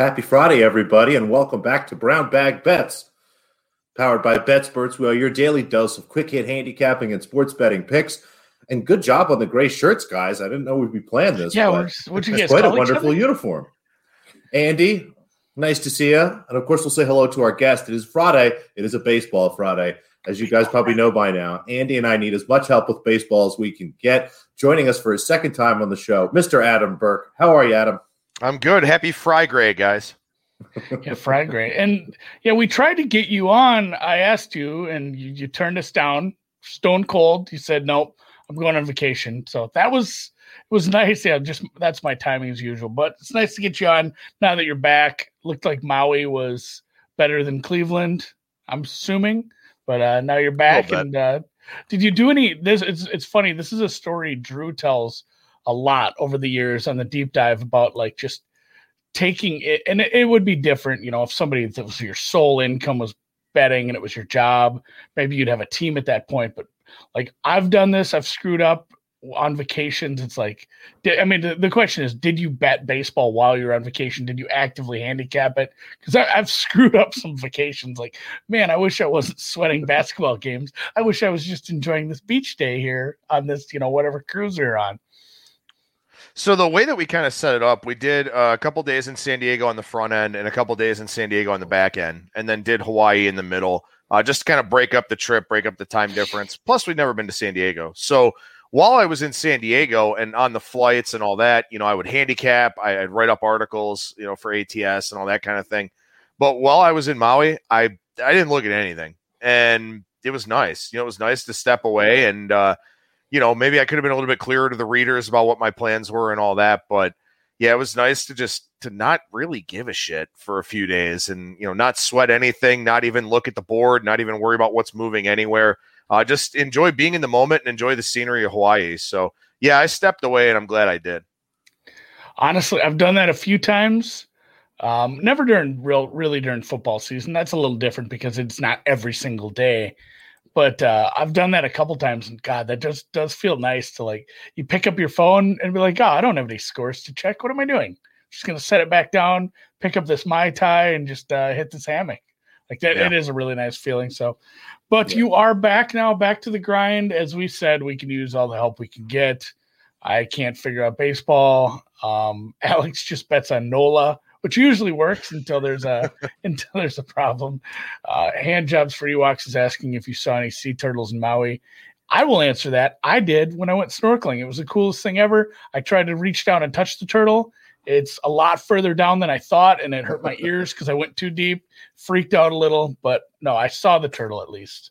Happy Friday, everybody, and welcome back to Brown Bag Bets. Powered by BetSperts, we are your daily dose of quick hit handicapping and sports betting picks. And good job on the gray shirts, guys. I didn't know we'd be playing this. Yeah, what'd you guys quite a wonderful uniform. Andy, nice to see you. And of course, we'll say hello to our guest. It is Friday. It is a baseball Friday. As you guys probably know by now, Andy and I need as much help with baseball as we can get. Joining us for his second time on the show, Mr. Adam Burke. How are you, Adam? I'm good. Happy Friday, guys. yeah, Friday. And yeah, we tried to get you on. I asked you, and you, you turned us down stone cold. You said, nope, I'm going on vacation. So that was it was nice. Yeah, just that's my timing as usual. But it's nice to get you on now that you're back. Looked like Maui was better than Cleveland, I'm assuming. But uh, now you're back, and uh, did you do any? This it's it's funny. This is a story Drew tells a lot over the years on the deep dive about like just taking it, and it, it would be different, you know, if somebody that was your sole income was betting and it was your job, maybe you'd have a team at that point. But like I've done this, I've screwed up on vacations. It's like, I mean, the, the question is, did you bet baseball while you're on vacation? Did you actively handicap it? Because I've screwed up some vacations. Like, man, I wish I wasn't sweating basketball games. I wish I was just enjoying this beach day here on this, you know, whatever cruise we are on. So the way that we kind of set it up, we did a couple days in San Diego on the front end and a couple days in San Diego on the back end, and then did Hawaii in the middle, uh, just to kind of break up the trip, break up the time difference. Plus, we'd never been to San Diego, so while I was in San Diego and on the flights and all that, you know, I would handicap, I, would write up articles, you know, for ATS and all that kind of thing. But while I was in Maui, I I didn't look at anything, and it was nice. You know, it was nice to step away and. uh you know, maybe I could have been a little bit clearer to the readers about what my plans were and all that. But yeah, it was nice to just to not really give a shit for a few days and you know not sweat anything, not even look at the board, not even worry about what's moving anywhere. Uh, just enjoy being in the moment and enjoy the scenery of Hawaii. So yeah, I stepped away and I'm glad I did. Honestly, I've done that a few times. Um, never during real, really during football season. That's a little different because it's not every single day but uh, I've done that a couple times, and God, that just does feel nice to like you pick up your phone and be like, "Oh, I don't have any scores to check. What am I doing? I'm just gonna set it back down, pick up this mai tai, and just uh, hit this hammock." Like that, yeah. it is a really nice feeling. So, but yeah. you are back now, back to the grind. As we said, we can use all the help we can get. I can't figure out baseball. Um, Alex just bets on Nola which usually works until there's a until there's a problem. Uh, hand jobs for Ewoks is asking if you saw any sea turtles in Maui. I will answer that. I did when I went snorkeling. It was the coolest thing ever. I tried to reach down and touch the turtle. It's a lot further down than I thought, and it hurt my ears because I went too deep. Freaked out a little, but no, I saw the turtle at least.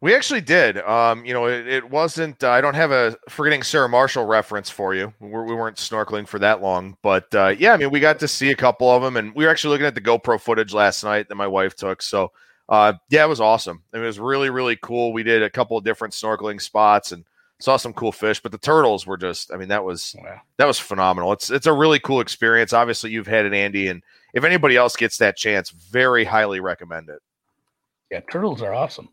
We actually did. Um, you know, it, it wasn't. Uh, I don't have a forgetting Sarah Marshall reference for you. We're, we were not snorkeling for that long, but uh, yeah, I mean, we got to see a couple of them, and we were actually looking at the GoPro footage last night that my wife took. So, uh, yeah, it was awesome. It was really, really cool. We did a couple of different snorkeling spots and saw some cool fish. But the turtles were just. I mean, that was yeah. that was phenomenal. It's it's a really cool experience. Obviously, you've had it, Andy, and if anybody else gets that chance, very highly recommend it. Yeah, turtles are awesome.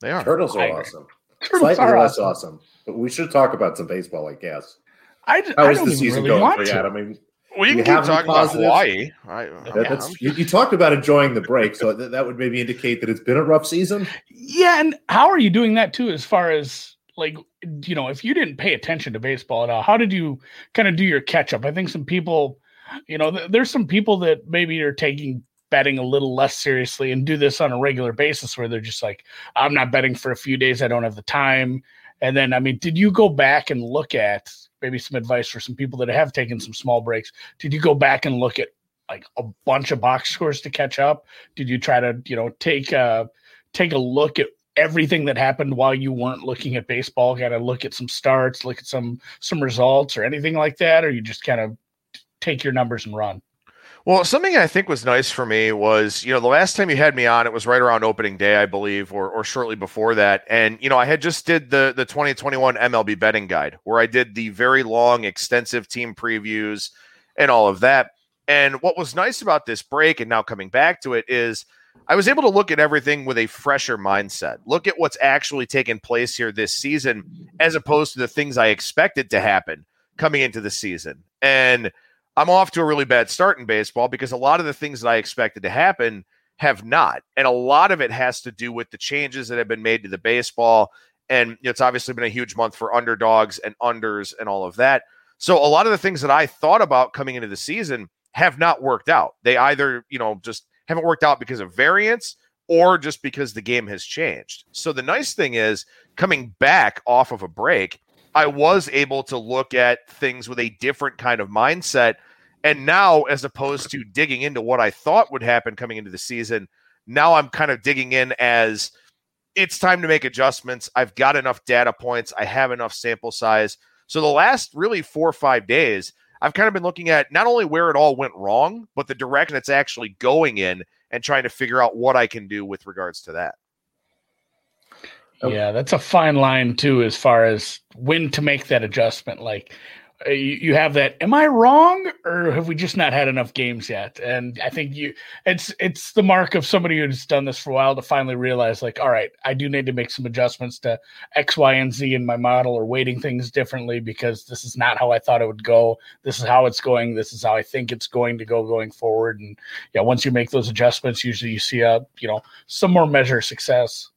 They are. Turtles are awesome. Turtles Slightly are less awesome. awesome. But we should talk about some baseball, I guess. I, How I is the season really going for you? I mean, we can keep talking about Hawaii. I, yeah, you, you, talked about enjoying the break, so that, that would maybe indicate that it's been a rough season. Yeah, and how are you doing that too? As far as like, you know, if you didn't pay attention to baseball at all, how did you kind of do your catch up? I think some people, you know, th- there's some people that maybe are taking betting a little less seriously and do this on a regular basis where they're just like, I'm not betting for a few days. I don't have the time. And then, I mean, did you go back and look at maybe some advice for some people that have taken some small breaks? Did you go back and look at like a bunch of box scores to catch up? Did you try to, you know, take a take a look at everything that happened while you weren't looking at baseball? Got to look at some starts, look at some some results, or anything like that, or you just kind of take your numbers and run? Well, something I think was nice for me was, you know, the last time you had me on, it was right around opening day, I believe, or, or shortly before that. And, you know, I had just did the, the 2021 MLB betting guide where I did the very long, extensive team previews and all of that. And what was nice about this break and now coming back to it is I was able to look at everything with a fresher mindset. Look at what's actually taken place here this season as opposed to the things I expected to happen coming into the season. And, I'm off to a really bad start in baseball because a lot of the things that I expected to happen have not. And a lot of it has to do with the changes that have been made to the baseball. And it's obviously been a huge month for underdogs and unders and all of that. So a lot of the things that I thought about coming into the season have not worked out. They either, you know, just haven't worked out because of variance or just because the game has changed. So the nice thing is coming back off of a break, I was able to look at things with a different kind of mindset. And now, as opposed to digging into what I thought would happen coming into the season, now I'm kind of digging in as it's time to make adjustments. I've got enough data points, I have enough sample size. So the last really four or five days, I've kind of been looking at not only where it all went wrong, but the direction it's actually going in and trying to figure out what I can do with regards to that. Oh. Yeah, that's a fine line too, as far as when to make that adjustment. Like, Uh, you, you have that am i wrong or have we just not had enough games yet? And i think you it's it's the mark of somebody who's done this for a while to finally realize like all right i do need to make some adjustments to x y and z in my model or weighting things differently because this is not how i thought it would go. This is how it's going. This is how i think it's going to go going forward. And yeah once you make those adjustments usually you see a you know some more measure of success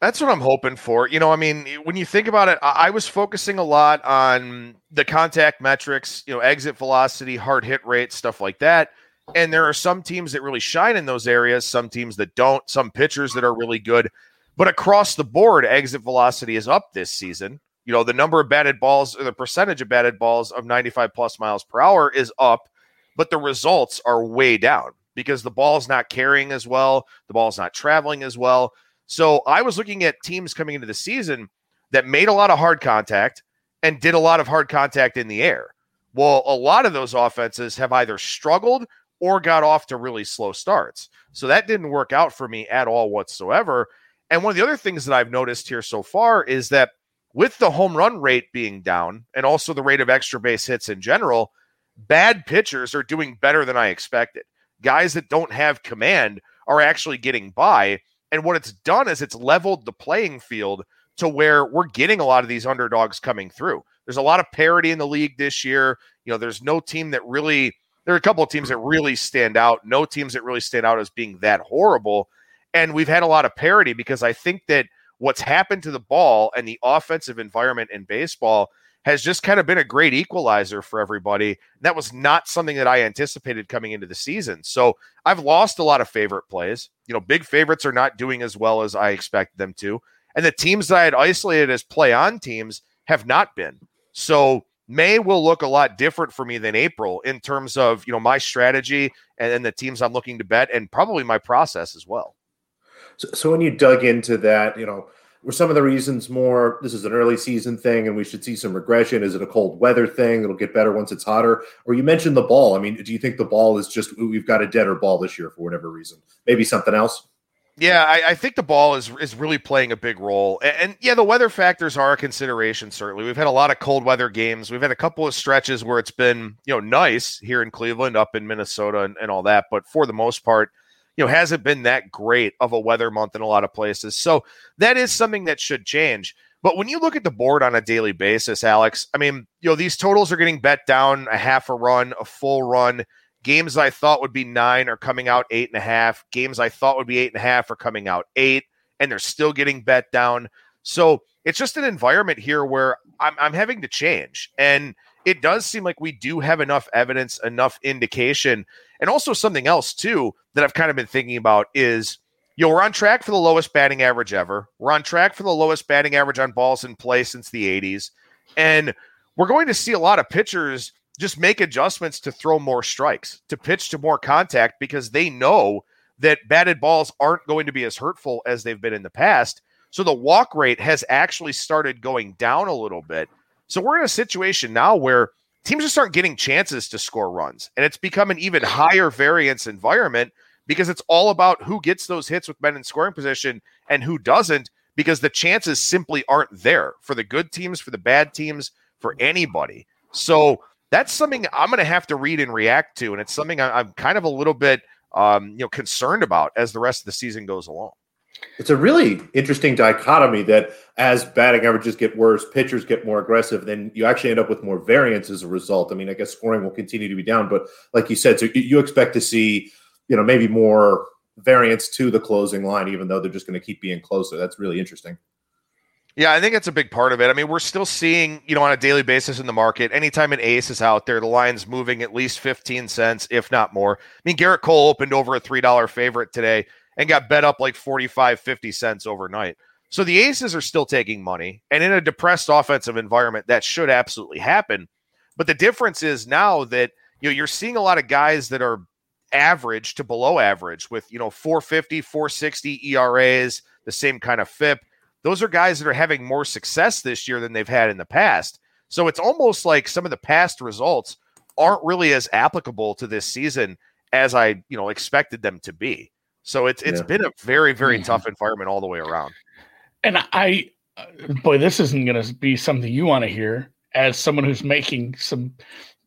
that's what I'm hoping for. You know, I mean, when you think about it, I was focusing a lot on the contact metrics, you know, exit velocity, hard hit rate, stuff like that. And there are some teams that really shine in those areas, some teams that don't, some pitchers that are really good. But across the board, exit velocity is up this season. You know, the number of batted balls or the percentage of batted balls of 95 plus miles per hour is up, but the results are way down because the ball's not carrying as well, the ball's not traveling as well. So I was looking at teams coming into the season that made a lot of hard contact and did a lot of hard contact in the air. Well, a lot of those offenses have either struggled or got off to really slow starts. So that didn't work out for me at all whatsoever. And one of the other things that I've noticed here so far is that with the home run rate being down and also the rate of extra base hits in general, bad pitchers are doing better than I expected. Guys that don't have command are actually getting by. And what it's done is it's leveled the playing field to where we're getting a lot of these underdogs coming through. There's a lot of parity in the league this year. You know, there's no team that really, there are a couple of teams that really stand out, no teams that really stand out as being that horrible. And we've had a lot of parity because I think that what's happened to the ball and the offensive environment in baseball has just kind of been a great equalizer for everybody. That was not something that I anticipated coming into the season. So I've lost a lot of favorite plays. You know, big favorites are not doing as well as I expected them to. And the teams that I had isolated as play on teams have not been. So May will look a lot different for me than April in terms of, you know, my strategy and, and the teams I'm looking to bet and probably my process as well. So, so when you dug into that, you know, were some of the reasons more this is an early season thing and we should see some regression? Is it a cold weather thing? It'll get better once it's hotter. Or you mentioned the ball. I mean, do you think the ball is just we've got a deader ball this year for whatever reason? Maybe something else? Yeah, I, I, think the ball is is really playing a big role, and, and, yeah, the weather factors are a consideration. Certainly, we've had a lot of cold weather games. We've had a couple of stretches where it's been you know nice here in Cleveland, up in Minnesota, and, and all that. But for the most part, you know, hasn't been that great of a weather month in a lot of places. So that is something that should change. But when you look at the board on a daily basis, Alex, I mean, you know, these totals are getting bet down a half a run, a full run. Games I thought would be nine are coming out eight and a half. Games I thought would be eight and a half are coming out eight, and they're still getting bet down. So it's just an environment here where I'm, I'm having to change. And it does seem like we do have enough evidence, enough indication and also something else too that I've kind of been thinking about is you know, we're on track for the lowest batting average ever. We're on track for the lowest batting average on balls in play since the 80s. And we're going to see a lot of pitchers just make adjustments to throw more strikes, to pitch to more contact because they know that batted balls aren't going to be as hurtful as they've been in the past. So the walk rate has actually started going down a little bit. So we're in a situation now where teams just aren't getting chances to score runs. And it's become an even higher variance environment because it's all about who gets those hits with men in scoring position and who doesn't, because the chances simply aren't there for the good teams, for the bad teams, for anybody. So that's something I'm going to have to read and react to. And it's something I'm kind of a little bit, um, you know, concerned about as the rest of the season goes along. It's a really interesting dichotomy that as batting averages get worse, pitchers get more aggressive, then you actually end up with more variance as a result. I mean, I guess scoring will continue to be down, but like you said, so you expect to see, you know, maybe more variance to the closing line, even though they're just going to keep being closer. That's really interesting. Yeah, I think that's a big part of it. I mean, we're still seeing, you know, on a daily basis in the market, anytime an ace is out there, the line's moving at least 15 cents, if not more. I mean, Gerrit Cole opened over a $3 favorite today and got bet up like 45, 50 cents overnight. So the aces are still taking money. And in a depressed offensive environment, that should absolutely happen. But the difference is now that, you know, you're seeing a lot of guys that are average to below average with, you know, 450, 460 ERAs, the same kind of FIP those are guys that are having more success this year than they've had in the past. So it's almost like some of the past results aren't really as applicable to this season as I, you know, expected them to be. So it's it's yeah. been a very very tough environment all the way around. And I uh, boy, this isn't going to be something you want to hear as someone who's making some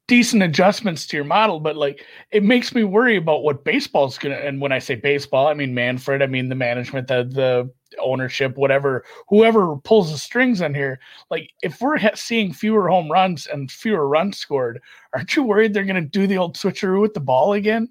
decent adjustments to your model, but like it makes me worry about what baseball's gonna. And when I say baseball, I mean Manfred, I mean the management, the the ownership, whatever, whoever pulls the strings on here. Like if we're ha- seeing fewer home runs and fewer runs scored, aren't you worried they're gonna do the old switcheroo with the ball again?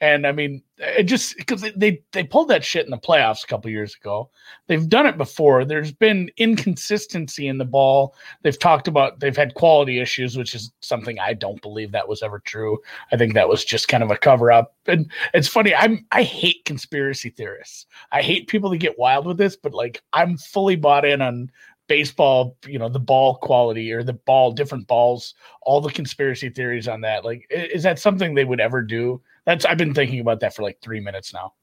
And I mean, it just because they they pulled that shit in the playoffs a couple years ago. They've done it before. There's been inconsistency in the ball. They've talked about they've had quality issues, which is something I don't believe that was ever true. I think that was just kind of a cover up. And it's funny. I'm I hate conspiracy theorists. I hate people that get wild with this, but like I'm fully bought in on baseball, you know, the ball quality or the ball, different balls, all the conspiracy theories on that. Like, is that something they would ever do? That's I've been thinking about that for like three minutes now.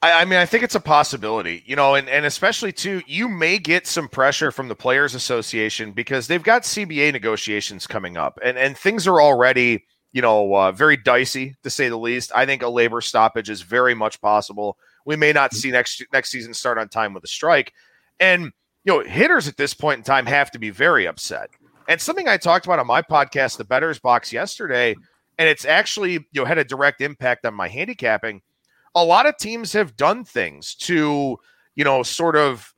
I, I mean, I think it's a possibility, you know, and, and especially too, you may get some pressure from the Players Association because they've got CBA negotiations coming up, and and things are already, you know, uh, very dicey to say the least. I think a labor stoppage is very much possible. We may not see next next season start on time with a strike, and you know, hitters at this point in time have to be very upset. And something I talked about on my podcast, The Bettor's Box, yesterday and it's actually you know had a direct impact on my handicapping. A lot of teams have done things to you know sort of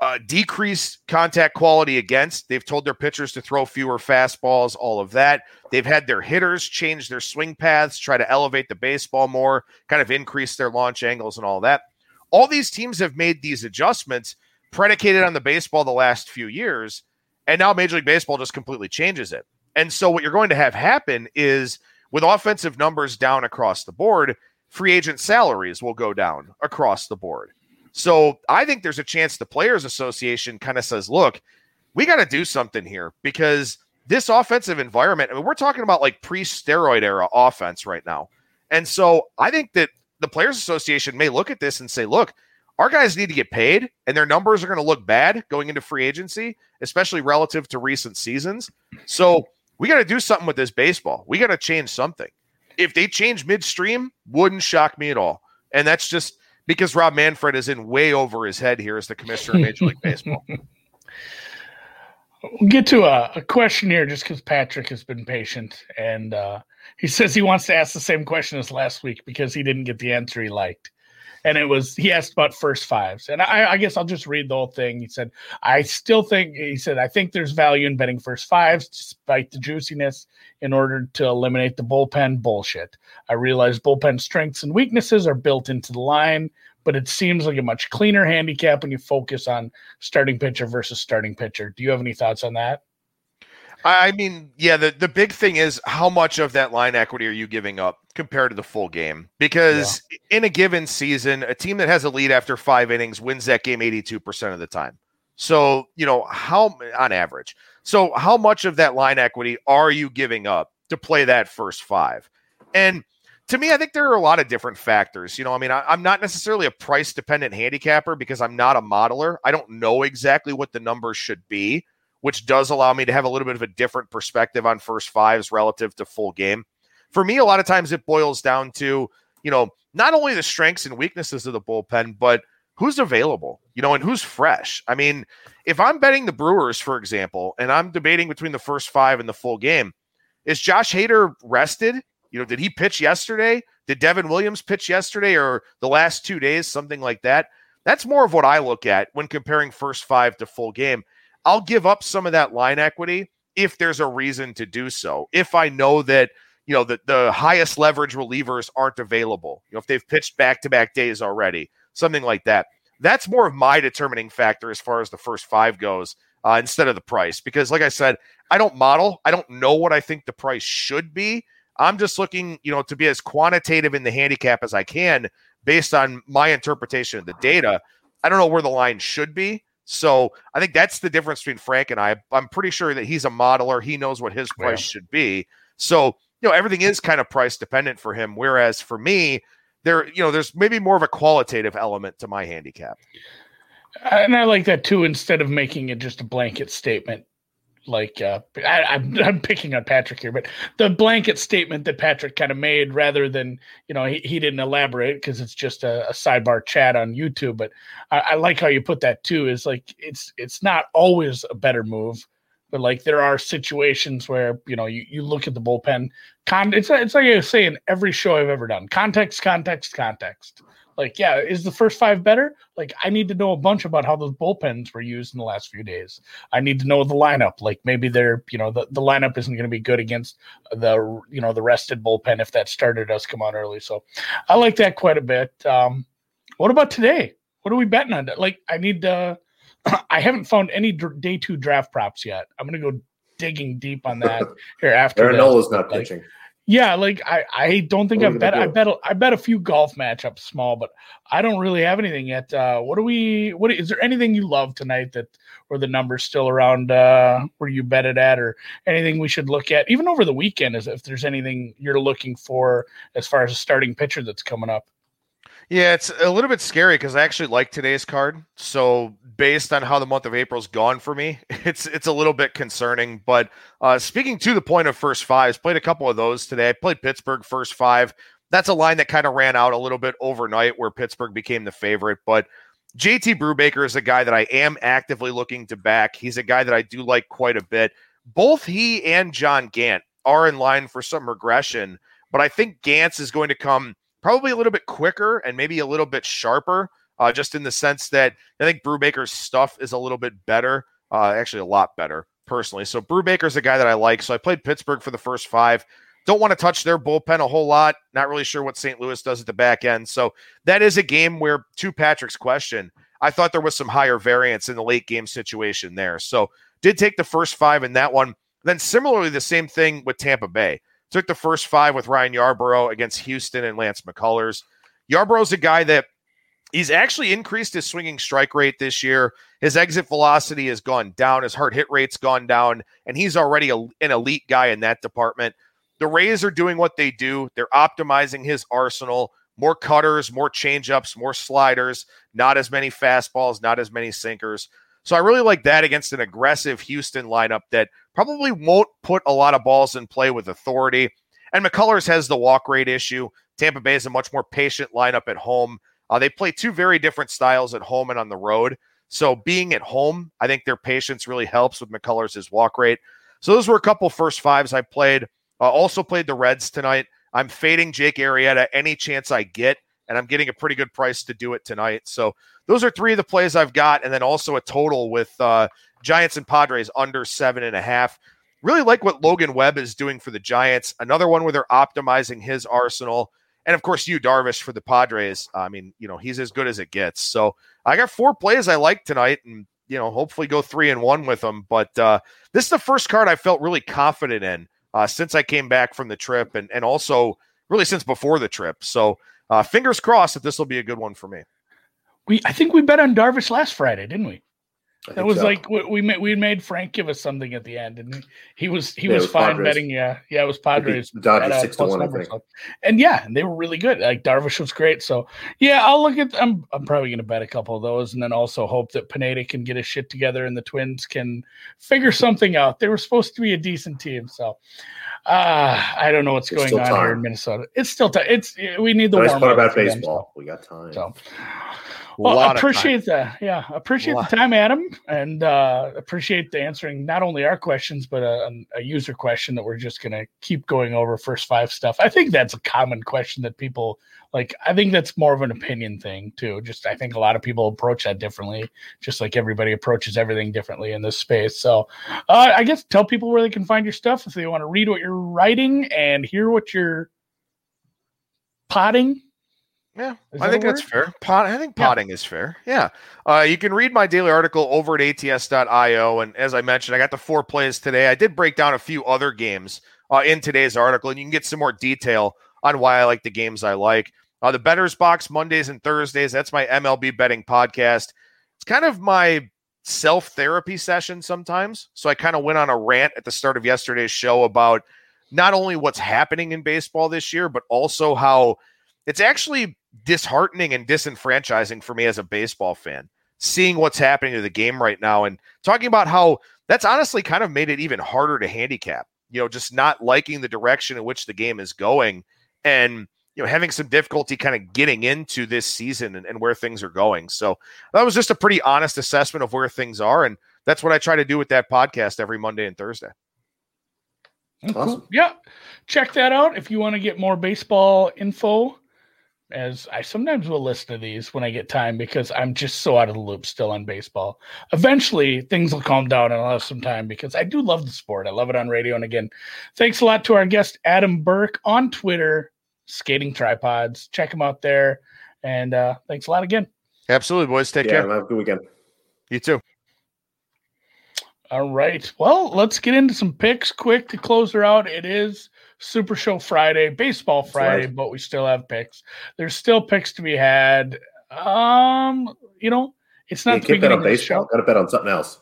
uh, decrease contact quality against. They've told their pitchers to throw fewer fastballs, all of that. They've had their hitters change their swing paths, try to elevate the baseball more, kind of increase their launch angles and all that. All these teams have made these adjustments predicated on the baseball the last few years. And now Major League Baseball just completely changes it. And so what you're going to have happen is with offensive numbers down across the board, free agent salaries will go down across the board. So I think there's a chance the Players Association kind of says, look, we got to do something here because this offensive environment, I mean, we're talking about like pre steroid era offense right now. And so I think that the Players Association may look at this and say, look, our guys need to get paid and their numbers are going to look bad going into free agency, especially relative to recent seasons. So we got to do something with this baseball. We got to change something. If they change midstream, wouldn't shock me at all. And that's just because Rob Manfred is in way over his head here as the commissioner of Major League Baseball. We'll get to a, a question here just because Patrick has been patient. And uh, he says he wants to ask the same question as last week because he didn't get the answer he liked and it was he asked about first fives, and I, I, guess I'll just read the whole thing. He said, "I still think," he said, "I think there's value in betting first fives despite the juiciness in order to eliminate the bullpen bullshit. I realize bullpen strengths and weaknesses are built into the line." But it seems like a much cleaner handicap when you focus on starting pitcher versus starting pitcher. Do you have any thoughts on that? I mean, yeah, the, the big thing is how much of that line equity are you giving up compared to the full game? Because yeah. in a given season, a team that has a lead after five innings wins that game 82% of the time. So, you know, how on average. So, how much of that line equity are you giving up to play that first five? And to me, I think there are a lot of different factors. You know, I mean, I, am not necessarily a price dependent handicapper because I'm not a modeler. I don't know exactly what the numbers should be which does allow me to have a little bit of a different perspective on first fives relative to full game. For me, a lot of times it boils down to, you know, not only the strengths and weaknesses of the bullpen, but who's available, you know, and who's fresh. I mean, if I'm betting the Brewers, for example, and I'm debating between the first five and the full game, is Josh Hader rested? You know, did he pitch yesterday? Did Devin Williams pitch yesterday or the last two days, something like that? That's more of what I look at when comparing first five to full game. I'll give up some of that line equity if there's a reason to do so. If I know that you know the, the highest leverage relievers aren't available, you know, if they've pitched back to back days already, something like that. That's more of my determining factor as far as the first five goes, uh, instead of the price. Because, like I said, I don't model. I don't know what I think the price should be. I'm just looking, you know, to be as quantitative in the handicap as I can based on my interpretation of the data. I don't know where the line should be. So I think that's the difference between Frank and I. I'm pretty sure that he's a modeler. He knows what his price yeah. should be. So, you know, everything is kind of price dependent for him. Whereas for me, there, you know, there's maybe more of a qualitative element to my handicap. And I like that too, instead of making it just a blanket statement like uh, I, I'm, I'm picking on Patrick here, but the blanket statement that Patrick kind of made, rather than you know he, he didn't elaborate because it's just a, a, sidebar chat on YouTube. But I, I, like how you put that too. Is like it's it's not always a better move, but like there are situations where you know you, you look at the bullpen. Con, it's it's like I say in every show I've ever done. Context, context, context. Like, yeah, is the first five better? Like, I need to know a bunch about how those bullpens were used in the last few days. I need to know the lineup. Like, maybe they're, you know, the, the lineup isn't going to be good against the, you know, the rested bullpen if that starter does come on early. So I like that quite a bit. Um, what about today? What are we betting on? Like, I need to, I haven't found any day two draft props yet. I'm going to go digging deep on that here after. Aaron Nola's not like, pitching. Yeah, like I, I don't think I've bet I bet I bet a few golf matchups small, but I don't really have anything yet. Uh, what do we? What is there anything you love tonight that or the numbers still around uh, where you bet it at, or anything we should look at even over the weekend? Is if there's anything you're looking for as far as a starting pitcher that's coming up. Yeah, it's a little bit scary because I actually like today's card. So based on how the month of April's gone for me, it's it's a little bit concerning. But uh, speaking to the point of first fives, played a couple of those today. I played Pittsburgh first five. That's a line that kind of ran out a little bit overnight where Pittsburgh became the favorite. But JT Brubaker is a guy that I am actively looking to back. He's a guy that I do like quite a bit. Both he and John Gant are in line for some regression, but I think Gant's is going to come probably a little bit quicker and maybe a little bit sharper, uh, just in the sense that I think Brubaker's stuff is a little bit better, uh, actually a lot better personally. So Brubaker's a guy that I like. So I played Pittsburgh for the first five. Don't want to touch their bullpen a whole lot. Not really sure what St. Louis does at the back end. So that is a game where, to Patrick's question, I thought there was some higher variance in the late game situation there. So did take the first five in that one. Then similarly, the same thing with Tampa Bay. Took the first five with Ryan Yarbrough against Houston and Lance McCullers. Yarbrough's a guy that he's actually increased his swinging strike rate this year. His exit velocity has gone down. His hard hit rate's gone down, and he's already a, an elite guy in that department. The Rays are doing what they do. They're optimizing his arsenal. More cutters, more changeups, more sliders, not as many fastballs, not as many sinkers. So I really like that against an aggressive Houston lineup that probably won't put a lot of balls in play with authority. And McCullers has the walk rate issue. Tampa Bay is a much more patient lineup at home. Uh, they play two very different styles at home and on the road. So being at home, I think their patience really helps with McCullers' walk rate. So those were a couple first fives I played. Uh, also played the Reds tonight. I'm fading Jake Arrieta any chance I get, and I'm getting a pretty good price to do it tonight. So those are three of the plays I've got, and then also a total with uh, Giants and Padres under seven and a half. Really like what Logan Webb is doing for the Giants. Another one where they're optimizing his arsenal. And of course, you, Darvish for the Padres. I mean, you know, he's as good as it gets. So I got four plays I like tonight and, you know, hopefully go three and one with them. But uh, this is the first card I felt really confident in uh, since I came back from the trip and, and also really since before the trip. So uh, fingers crossed that this will be a good one for me. We I think we bet on Darvish last Friday, didn't we? That was so. like we made we made Frank give us something at the end, and he was he yeah, was, was, fine Padres. betting. Yeah, yeah, it was Padres. Dodgers six to one, I think. And yeah, and they were really good. Like Darvish was great. So yeah, I'll look at. I'm I'm probably going to bet a couple of those, and then also hope that Pineda can get his shit together, and the Twins can figure something out. They were supposed to be a decent team, so uh, I don't know what's it's going on time. here in Minnesota. It's still time. It's we need the nice warm part about baseball. Them, so. We got time. So. Well, I appreciate that. Yeah, appreciate the time, Adam. and uh, appreciate the answering not only our questions but a, a user question that we're just going to keep going over first five stuff. I think that's a common question that people like. I think that's more of an opinion thing too. Just I think a lot of people approach that differently, just like everybody approaches everything differently in this space. So uh, I guess tell people where they can find your stuff if they want to read what you're writing and hear what you're potting yeah, is I think that's fair. Pot, I think potting yeah. is fair. Yeah. Uh, you can read my daily article over at ats.io. And as I mentioned, I got the four plays today. I did break down a few other games uh, in today's article, and you can get some more detail on why I like the games I like. Uh, the Bettor's Box Mondays and Thursdays. That's my MLB betting podcast. It's kind of my self therapy session sometimes. So I kind of went on a rant at the start of yesterday's show about not only what's happening in baseball this year, but also how it's actually disheartening and disenfranchising for me as a baseball fan, seeing what's happening to the game right now and talking about how that's honestly kind of made it even harder to handicap. You know, just not liking the direction in which the game is going and you know having some difficulty kind of getting into this season and, and where things are going. So that was just a pretty honest assessment of where things are. And that's what I try to do with that podcast every Monday and Thursday. Oh, awesome. Yeah. Check that out if you want to get more baseball info as I sometimes will listen to these when I get time because I'm just so out of the loop still on baseball. Eventually, things will calm down and I'll have some time because I do love the sport. I love it on radio. And again, thanks a lot to our guest, Adam Burke, on Twitter, Skating Tripods. Check him out there. And uh, thanks a lot again. Absolutely, boys. Take yeah, care. Have a good weekend. You too. All right. Well, let's get into some picks quick to close her out. It is Super Show Friday, Baseball Friday, right. but we still have picks. There's still picks to be had. Um, you know, it's not you the beginning of the show. Got to bet on something else.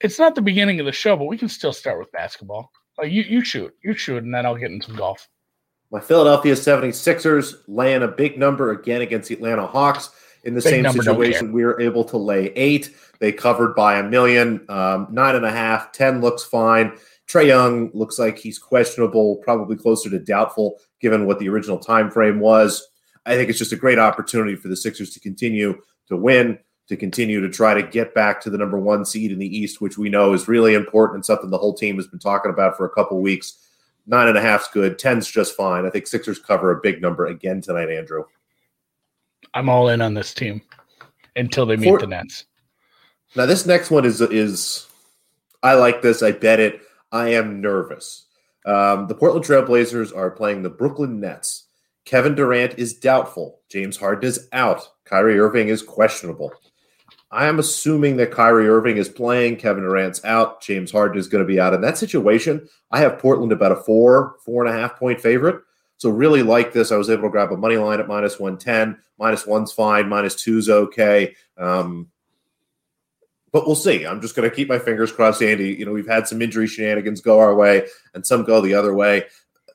It's not the beginning of the show, but we can still start with basketball. Like you, you shoot, you shoot, and then I'll get into some golf. My Philadelphia 76ers laying a big number again against the Atlanta Hawks. In the big same situation, we were able to lay eight. They covered by a million, um, nine and a half, ten looks fine. Trae Young looks like he's questionable, probably closer to doubtful, given what the original time frame was. I think it's just a great opportunity for the Sixers to continue to win, to continue to try to get back to the number one seed in the East, which we know is really important and something the whole team has been talking about for a couple weeks. Nine and a half's good. Ten's just fine. I think Sixers cover a big number again tonight, Andrew. I'm all in on this team until they meet for, the Nets. Now, this next one is is I like this. I bet it. I am nervous. Um, the Portland Trailblazers are playing the Brooklyn Nets. Kevin Durant is doubtful. James Harden is out. Kyrie Irving is questionable. I am assuming that Kyrie Irving is playing. Kevin Durant's out. James Harden is going to be out. In that situation, I have Portland about a four, four and a half point favorite. So really like this. I was able to grab a money line at minus 110. Minus one's fine. Minus two's okay. Um, but we'll see. I'm just going to keep my fingers crossed, Andy. You know, we've had some injury shenanigans go our way and some go the other way.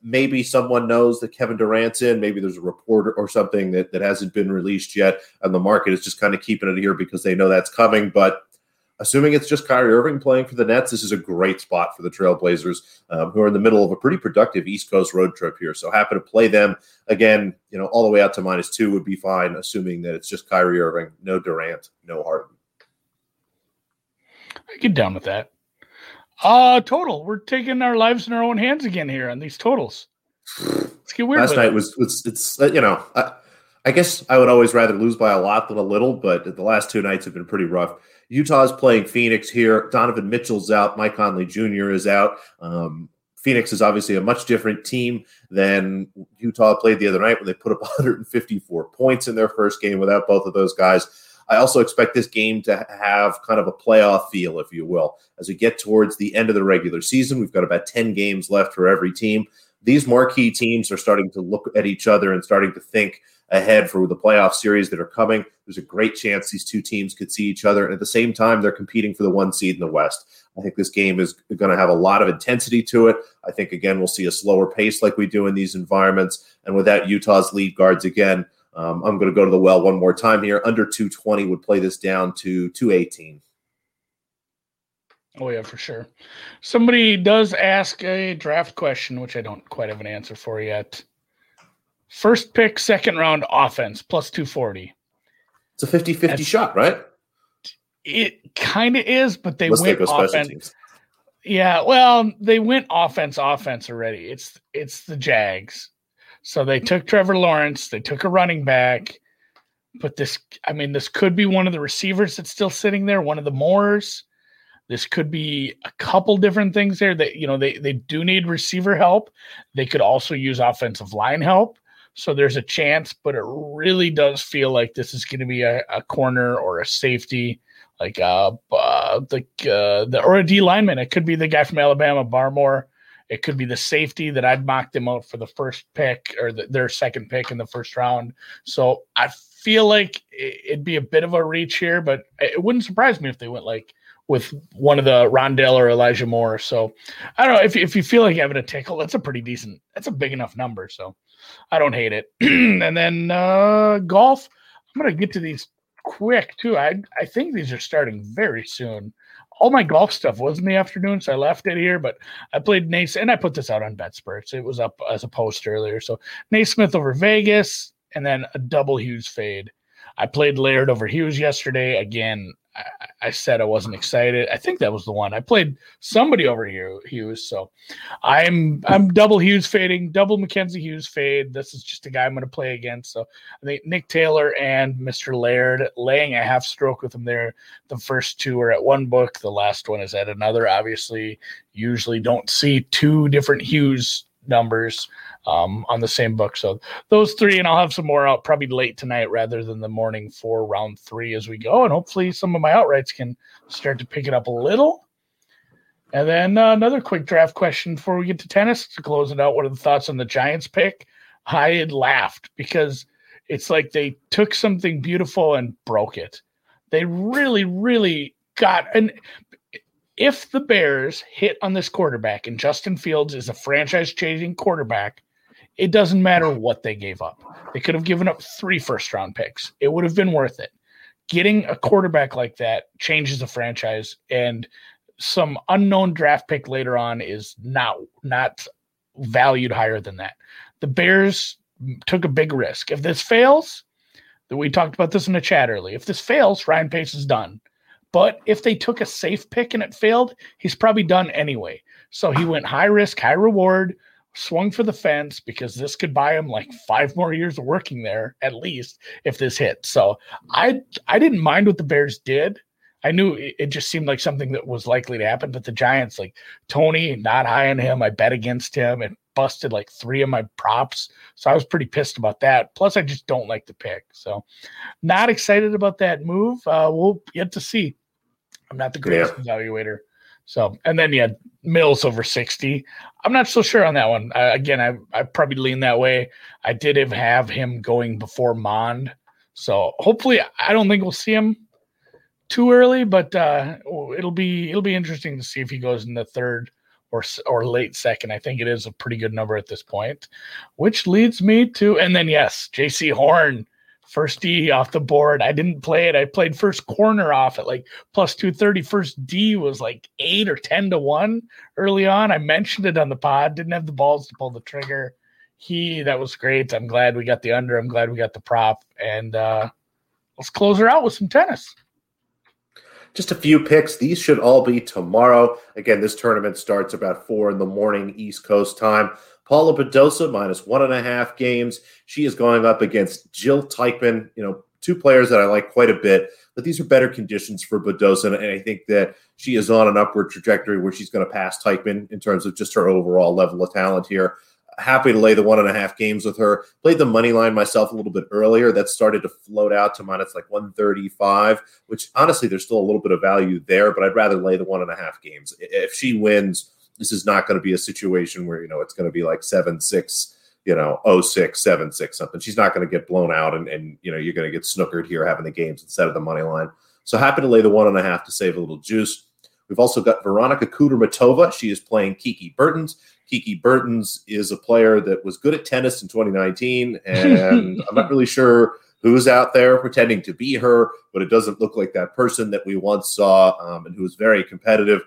Maybe someone knows that Kevin Durant's in. Maybe there's a report or something that, that hasn't been released yet. And the market is just kind of keeping it here because they know that's coming. But assuming it's just Kyrie Irving playing for the Nets, this is a great spot for the Trailblazers, um, who are in the middle of a pretty productive East Coast road trip here. So happy to play them again. You know, all the way out to minus two would be fine, assuming that it's just Kyrie Irving, no Durant, no Harden. I get down with that. Uh total. We're taking our lives in our own hands again here on these totals. Let's get weird. Last night it. was it's it's uh, you know I, I, guess I would always rather lose by a lot than a little, but the last two nights have been pretty rough. Utah's playing Phoenix here. Donovan Mitchell's out. Mike Conley Jr. is out. Um, Phoenix is obviously a much different team than Utah played the other night when they put up 154 points in their first game without both of those guys. I also expect this game to have kind of a playoff feel, if you will, as we get towards the end of the regular season. We've got about 10 games left for every team. These marquee teams are starting to look at each other and starting to think ahead for the playoff series that are coming. There's a great chance these two teams could see each other. And at the same time, they're competing for the one seed in the West. I think this game is going to have a lot of intensity to it. I think, again, we'll see a slower pace like we do in these environments. And without Utah's lead guards again, um, I'm going to go to the well one more time here. Under 220 would play this down to 218. Oh, yeah, for sure. Somebody does ask a draft question, which I don't quite have an answer for yet. First pick, second round offense, plus 240. It's a 50 50 shot, right? It kind of is, but they Let's went offense. Yeah, well, they went offense, offense already. It's it's the Jags, so they took Trevor Lawrence, they took a running back, but this, I mean, this could be one of the receivers that's still sitting there, one of the Moores. This could be a couple different things there. That you know they they do need receiver help. They could also use offensive line help. So there's a chance, but it really does feel like this is going to be a, a, corner or a safety, like uh, uh the uh, the or a D lineman. It could be the guy from Alabama, Barmore. It could be the safety that I'd mocked them out for the first pick or the, their second pick in the first round. So I feel like it'd be a bit of a reach here, but it wouldn't surprise me if they went like with one of the Rondale or Elijah Moore. So I don't know if if you feel like having a tickle, that's a pretty decent, that's a big enough number. So I don't hate it. and then uh, golf, I'm gonna get to these quick too. I I think these are starting very soon. All my golf stuff was in the afternoon, so I left it here. But I played Nace, and I put this out on BetSperts. It was up as a post earlier. So NeSmith over Vegas, and then a double huge fade. I played Laird over Hughes yesterday. Again, I, I, said I wasn't excited. I think that was the one. I played somebody over Hughes. So I'm I'm double Hughes fading, double Mackenzie Hughes fade. This is just a guy I'm going to play against. So I think Nick Taylor and Mr. Laird laying a half stroke with him there. The first two are at one book. The last one is at another. Obviously, usually don't see two different Hughes numbers um, on the same book. So those three, and I'll have some more out probably late tonight rather than the morning for round three as we go. And hopefully some of my outrights can start to pick it up a little. And then uh, another quick draft question before we get to tennis to close it out. What are the thoughts on the Giants pick? I had laughed because it's like they took something beautiful and broke it. They really, really got and if the Bears hit on this quarterback and Justin Fields is a franchise changing quarterback, it doesn't matter what they gave up. They could have given up three first round picks. It would have been worth it. Getting a quarterback like that changes the franchise and some unknown draft pick later on is not not valued higher than that. The Bears took a big risk. If this fails, we talked about this in the chat early. If this fails, Ryan Pace is done. But if they took a safe pick and it failed, he's probably done anyway. So he went high risk, high reward, swung for the fence because this could buy him like five more years of working there at least if this hit. So I I didn't mind what the Bears did. I knew it, just seemed like something that was likely to happen, but the Giants, like Toney, not high on him. I bet against him and busted like three of my props. So I was pretty pissed about that. Plus, I just don't like the pick. So not excited about that move. Uh, we'll get to see. I'm not the greatest yeah. evaluator. So, and then yeah, Mills over 60. I'm not so sure on that one. Uh, again, I I probably lean that way. I did have, have him going before Mond. So hopefully, I don't think we'll see him too early, but uh, it'll be it'll be interesting to see if he goes in the third or or late second. I think it is a pretty good number at this point, which leads me to and then yes, Jaycee Horn first D off the board. I didn't play it. I played first corner off at like plus 230. First D was like eight or 10 to one early on. I mentioned it on the pod, didn't have the balls to pull the trigger. He, that was great. I'm glad we got the under. I'm glad we got the prop. And uh, let's close her out with some tennis. Just a few picks. These should all be tomorrow. Again, this tournament starts about four in the morning East Coast time. Paula Badosa minus one and a half games. She is going up against Jil Teichmann, you know, two players that I like quite a bit, but these are better conditions for Badosa. And I think that she is on an upward trajectory where she's going to pass Teichmann in terms of just her overall level of talent here. Happy to lay the one and a half games with her. Played the money line myself a little bit earlier. That started to float out to minus like 135, which honestly, there's still a little bit of value there, but I'd rather lay the one and a half games. If she wins, this is not going to be a situation where, you know, it's going to be like 7 6, you know, 06, 7 6 something. She's not going to get blown out and, and, you know, you're going to get snookered here having the games instead of the money line. So happy to lay the one and a half to save a little juice. We've also got Veronika Kudermetova. She is playing Kiki Bertens. Kiki Bertens is a player that was good at tennis in 2019, and I'm not really sure who's out there pretending to be her, but it doesn't look like that person that we once saw um, and who was very competitive.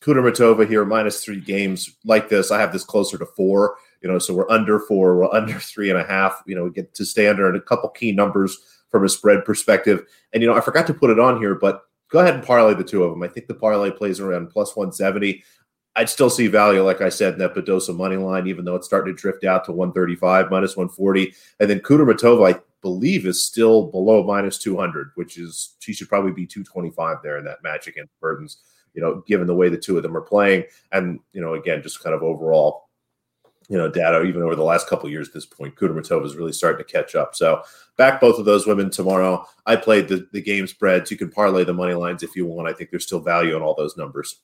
Kudermetova here, minus three games like this. I have this closer to four, you know, so we're under four, we're under three and a half, you know, we get to standard and a couple key numbers from a spread perspective. And, you know, I forgot to put it on here, but go ahead and parlay the two of them. I think the parlay plays around plus 170. I'd still see value, like I said, in that Badosa money line, even though it's starting to drift out to 135, minus 140. And then Kudermetova, I believe, is still below minus 200, which is she should probably be 225 there in that match against Bertens, you know, given the way the two of them are playing. And, you know, again, just kind of overall, you know, data, even over the last couple years at this point, Kudermetova is really starting to catch up. So back both of those women tomorrow. I played the, the game spreads. You can parlay the money lines if you want. I think there's still value in all those numbers.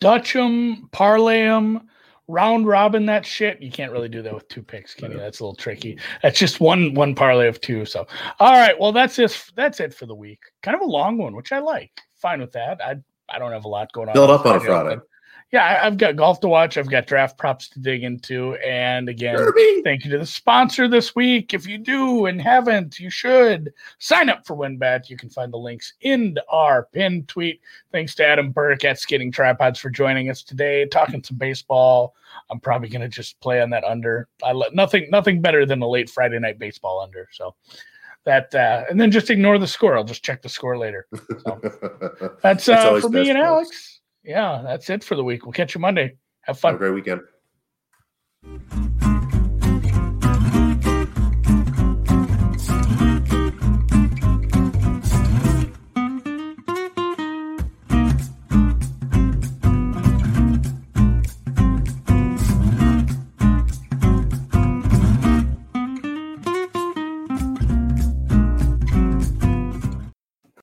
Dutch them, parlay them, round robin that shit. You can't really do that with two picks, can you? That's a little tricky. That's just one one parlay of two. So, all right, well that's it. That's it for the week. Kind of a long one, which I like. Fine with that. I I don't have a lot going on. Build up on a Friday yeah, I've got golf to watch. I've got draft props to dig into. And again, Derby. thank you to the sponsor this week. If you do and haven't, you should sign up for WynnBET. You can find the links in our pinned tweet. Thanks to Adam Burke at Skating Tripods for joining us today, talking some baseball. I'm probably going to just play on that under. I let nothing, nothing better than a late Friday night baseball under. So that, uh, and then just ignore the score. I'll just check the score later. So that's, uh, for me and Alex yeah, that's it for the week. We'll catch you Monday. Have fun. Have a great weekend.